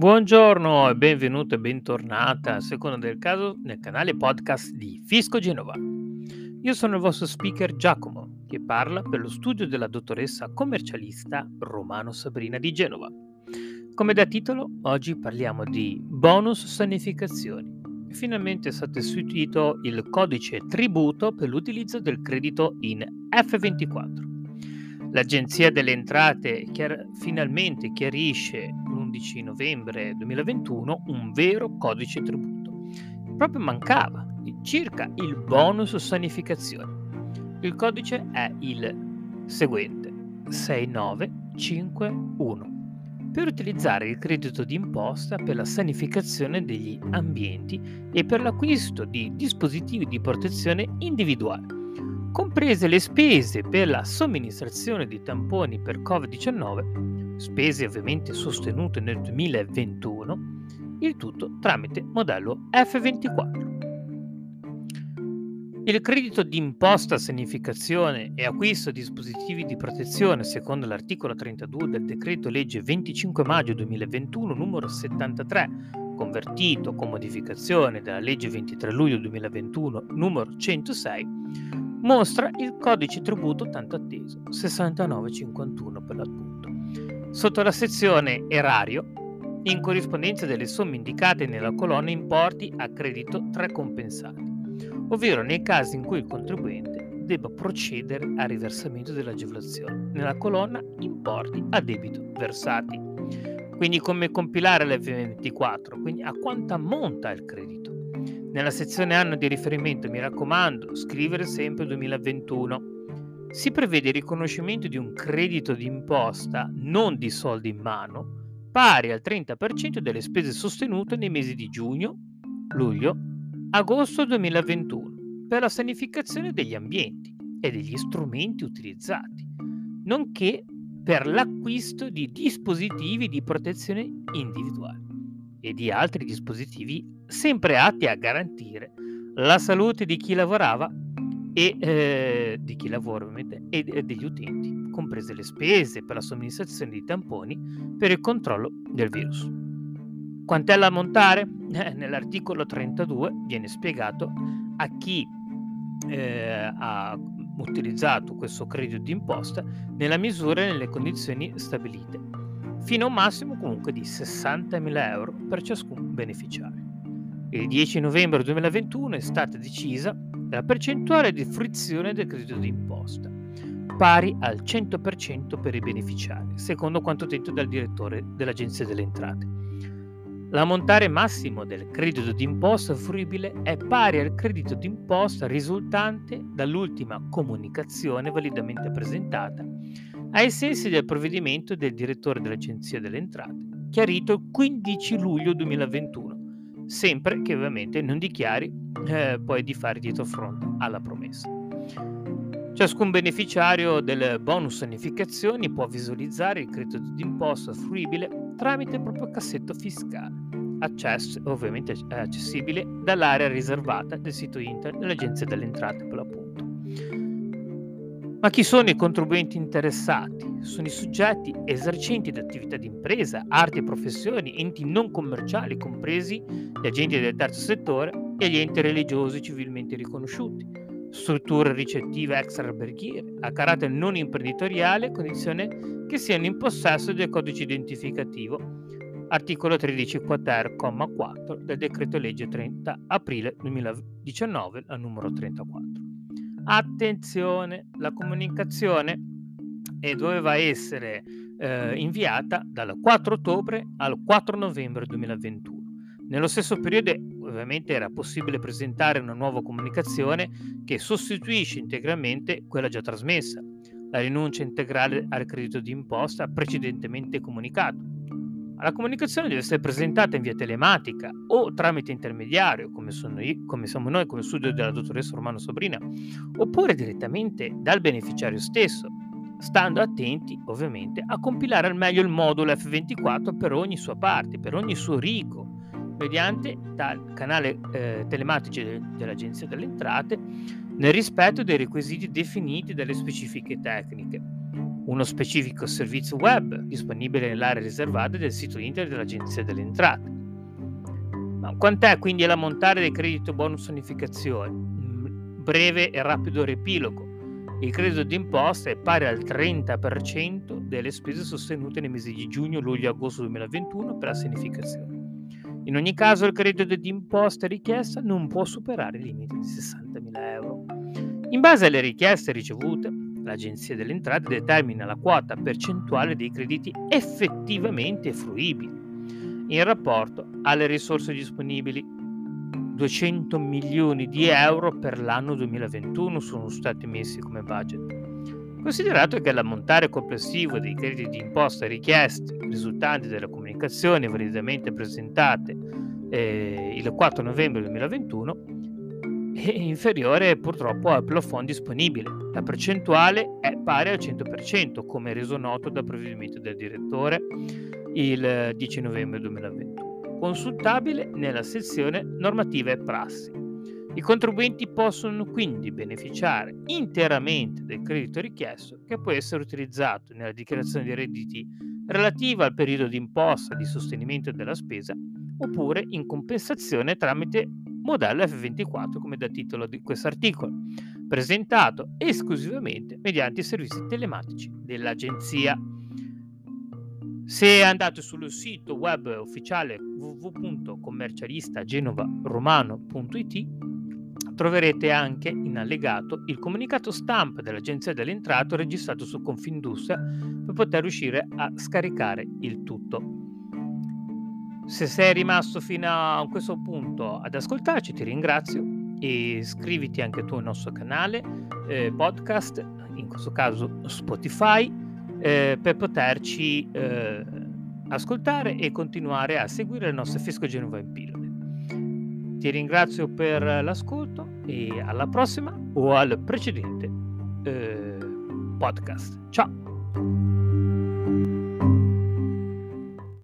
Buongiorno e benvenuto e bentornata, a seconda del caso, nel canale podcast di Fisco Genova. Io sono il vostro speaker Giacomo, che parla per lo studio della dottoressa commercialista Romano Sabrina di Genova. Come da titolo, oggi parliamo di bonus sanificazioni. Finalmente è stato istituito il codice tributo per l'utilizzo del credito in F24. L'Agenzia delle Entrate chiar- finalmente chiarisce l'11 novembre 2021 un vero codice tributo. Proprio mancava circa il bonus sanificazione. Il codice è il seguente 6951 per utilizzare il credito d'imposta per la sanificazione degli ambienti e per l'acquisto di dispositivi di protezione individuale comprese le spese per la somministrazione di tamponi per Covid-19, spese ovviamente sostenute nel 2021, il tutto tramite modello F24. Il credito d'imposta sanificazione e acquisto di dispositivi di protezione secondo l'articolo 32 del decreto legge 25 maggio 2021 numero 73 convertito con modificazione dalla legge 23 luglio 2021 numero 106 mostra il codice tributo tanto atteso, 6951 per l'appunto. Sotto la sezione Erario, in corrispondenza delle somme indicate nella colonna importi a credito tra compensati, ovvero nei casi in cui il contribuente debba procedere al riversamento dell'agevolazione, nella colonna importi a debito versati. Quindi come compilare l'F24, quindi a quanto ammonta il credito. Nella sezione anno di riferimento mi raccomando, scrivere sempre 2021. Si prevede il riconoscimento di un credito d'imposta non di soldi in mano, pari al 30% delle spese sostenute nei mesi di giugno, luglio, agosto 2021 per la sanificazione degli ambienti e degli strumenti utilizzati, nonché per l'acquisto di dispositivi di protezione individuale e di altri dispositivi sempre atti a garantire la salute di chi lavorava e eh, di chi lavora ovviamente e, e degli utenti, comprese le spese per la somministrazione di tamponi per il controllo del virus. Quant'è l'ammontare? Eh, nell'articolo 32 viene spiegato a chi eh, ha utilizzato questo credito d'imposta nella misura e nelle condizioni stabilite, fino a un massimo comunque di 60.000 euro per ciascun beneficiario. Il 10 novembre 2021 è stata decisa la percentuale di fruizione del credito d'imposta, pari al 100% per i beneficiari, secondo quanto detto dal direttore dell'Agenzia delle Entrate. L'ammontare massimo del credito d'imposta fruibile è pari al credito d'imposta risultante dall'ultima comunicazione validamente presentata ai sensi del provvedimento del direttore dell'Agenzia delle Entrate, chiarito il 15 luglio 2021 sempre che ovviamente non dichiari eh, poi di fare dietro fronte alla promessa. Ciascun beneficiario del bonus sanificazioni può visualizzare il credito d'imposta fruibile tramite il proprio cassetto fiscale, accesso, ovviamente accessibile dall'area riservata del sito internet dell'Agenzia delle Entrate per l'appunto. Ma chi sono i contribuenti interessati? Sono i soggetti esercenti di attività di impresa, arti e professioni, enti non commerciali, compresi gli agenti del terzo settore e gli enti religiosi civilmente riconosciuti, strutture ricettive extra-alberghiere a carattere non imprenditoriale a condizione che siano in possesso del codice identificativo, articolo 13 quater, comma 4 del decreto legge 30 aprile 2019 al numero 34. Attenzione, la comunicazione doveva essere eh, inviata dal 4 ottobre al 4 novembre 2021. Nello stesso periodo ovviamente era possibile presentare una nuova comunicazione che sostituisce integralmente quella già trasmessa, la rinuncia integrale al credito d'imposta precedentemente comunicato la comunicazione deve essere presentata in via telematica o tramite intermediario, come, io, come siamo noi, come studio della dottoressa Romano Sobrina, oppure direttamente dal beneficiario stesso, stando attenti ovviamente a compilare al meglio il modulo F24 per ogni sua parte, per ogni suo rigo, mediante dal canale eh, telematico dell'Agenzia delle Entrate, nel rispetto dei requisiti definiti dalle specifiche tecniche uno specifico servizio web disponibile nell'area riservata del sito internet dell'Agenzia delle Entrate. Ma quant'è quindi l'ammontare del credito bonus unificazione? Mm, breve e rapido riepilogo. Il credito d'imposta è pari al 30% delle spese sostenute nei mesi di giugno, luglio e agosto 2021 per la sanificazione. In ogni caso il credito d'imposta richiesta non può superare il limite di 60.000 euro. In base alle richieste ricevute, l'Agenzia delle Entrate determina la quota percentuale dei crediti effettivamente fruibili in rapporto alle risorse disponibili. 200 milioni di euro per l'anno 2021 sono stati messi come budget. Considerato che l'ammontare complessivo dei crediti d'imposta richiesti risultanti dalle comunicazioni validamente presentate eh, il 4 novembre 2021 inferiore purtroppo al plafond disponibile. La percentuale è pari al 100%, come reso noto dal provvedimento del direttore il 10 novembre 2021, consultabile nella sezione normative e prassi. I contribuenti possono quindi beneficiare interamente del credito richiesto che può essere utilizzato nella dichiarazione dei redditi relativa al periodo di imposta di sostenimento della spesa oppure in compensazione tramite modello F24 come da titolo di questo articolo, presentato esclusivamente mediante i servizi telematici dell'agenzia. Se andate sul sito web ufficiale www.commercialistagenovaromano.it troverete anche in allegato il comunicato stampa dell'Agenzia dell'Entrato registrato su Confindustria per poter riuscire a scaricare il tutto. Se sei rimasto fino a questo punto ad ascoltarci, ti ringrazio e iscriviti anche tu al nostro canale eh, podcast, in questo caso Spotify, eh, per poterci eh, ascoltare e continuare a seguire le nostre Fisco Genova in pillole. Ti ringrazio per l'ascolto e alla prossima o al precedente eh, podcast. Ciao!